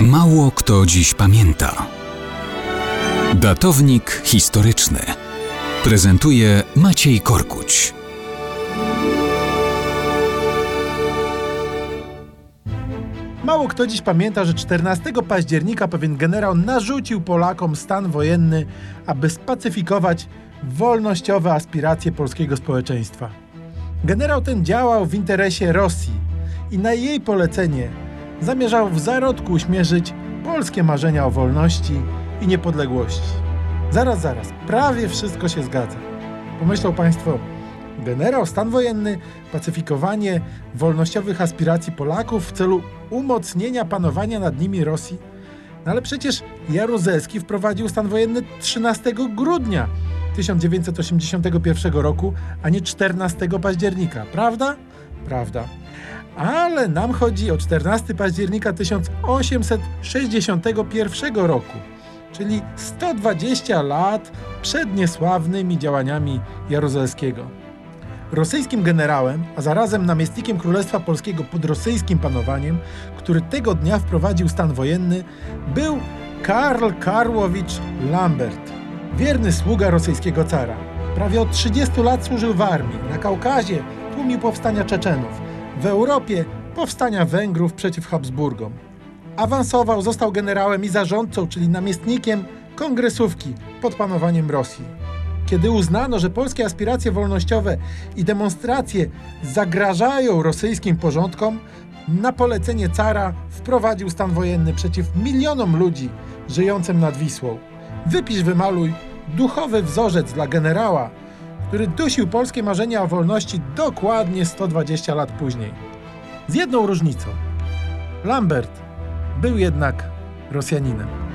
Mało kto dziś pamięta. Datownik historyczny prezentuje Maciej Korkuć. Mało kto dziś pamięta, że 14 października pewien generał narzucił Polakom stan wojenny, aby spacyfikować wolnościowe aspiracje polskiego społeczeństwa. Generał ten działał w interesie Rosji i na jej polecenie zamierzał w zarodku uśmierzyć polskie marzenia o wolności i niepodległości. Zaraz, zaraz, prawie wszystko się zgadza. Pomyślą Państwo, generał, stan wojenny, pacyfikowanie wolnościowych aspiracji Polaków w celu umocnienia panowania nad nimi Rosji. No ale przecież Jaruzelski wprowadził stan wojenny 13 grudnia 1981 roku, a nie 14 października, prawda? Prawda. Ale nam chodzi o 14 października 1861 roku, czyli 120 lat przed niesławnymi działaniami Jaruzelskiego. Rosyjskim generałem, a zarazem namiestnikiem Królestwa Polskiego pod rosyjskim panowaniem, który tego dnia wprowadził stan wojenny, był Karl Karłowicz Lambert, wierny sługa rosyjskiego cara. Prawie od 30 lat służył w armii, na Kaukazie tłumił powstania Czeczenów, w Europie powstania Węgrów przeciw Habsburgom. Awansował, został generałem i zarządcą, czyli namiestnikiem kongresówki pod panowaniem Rosji. Kiedy uznano, że polskie aspiracje wolnościowe i demonstracje zagrażają rosyjskim porządkom, na polecenie cara wprowadził stan wojenny przeciw milionom ludzi żyjącym nad Wisłą. Wypisz, wymaluj duchowy wzorzec dla generała, który dusił polskie marzenia o wolności dokładnie 120 lat później. Z jedną różnicą. Lambert był jednak Rosjaninem.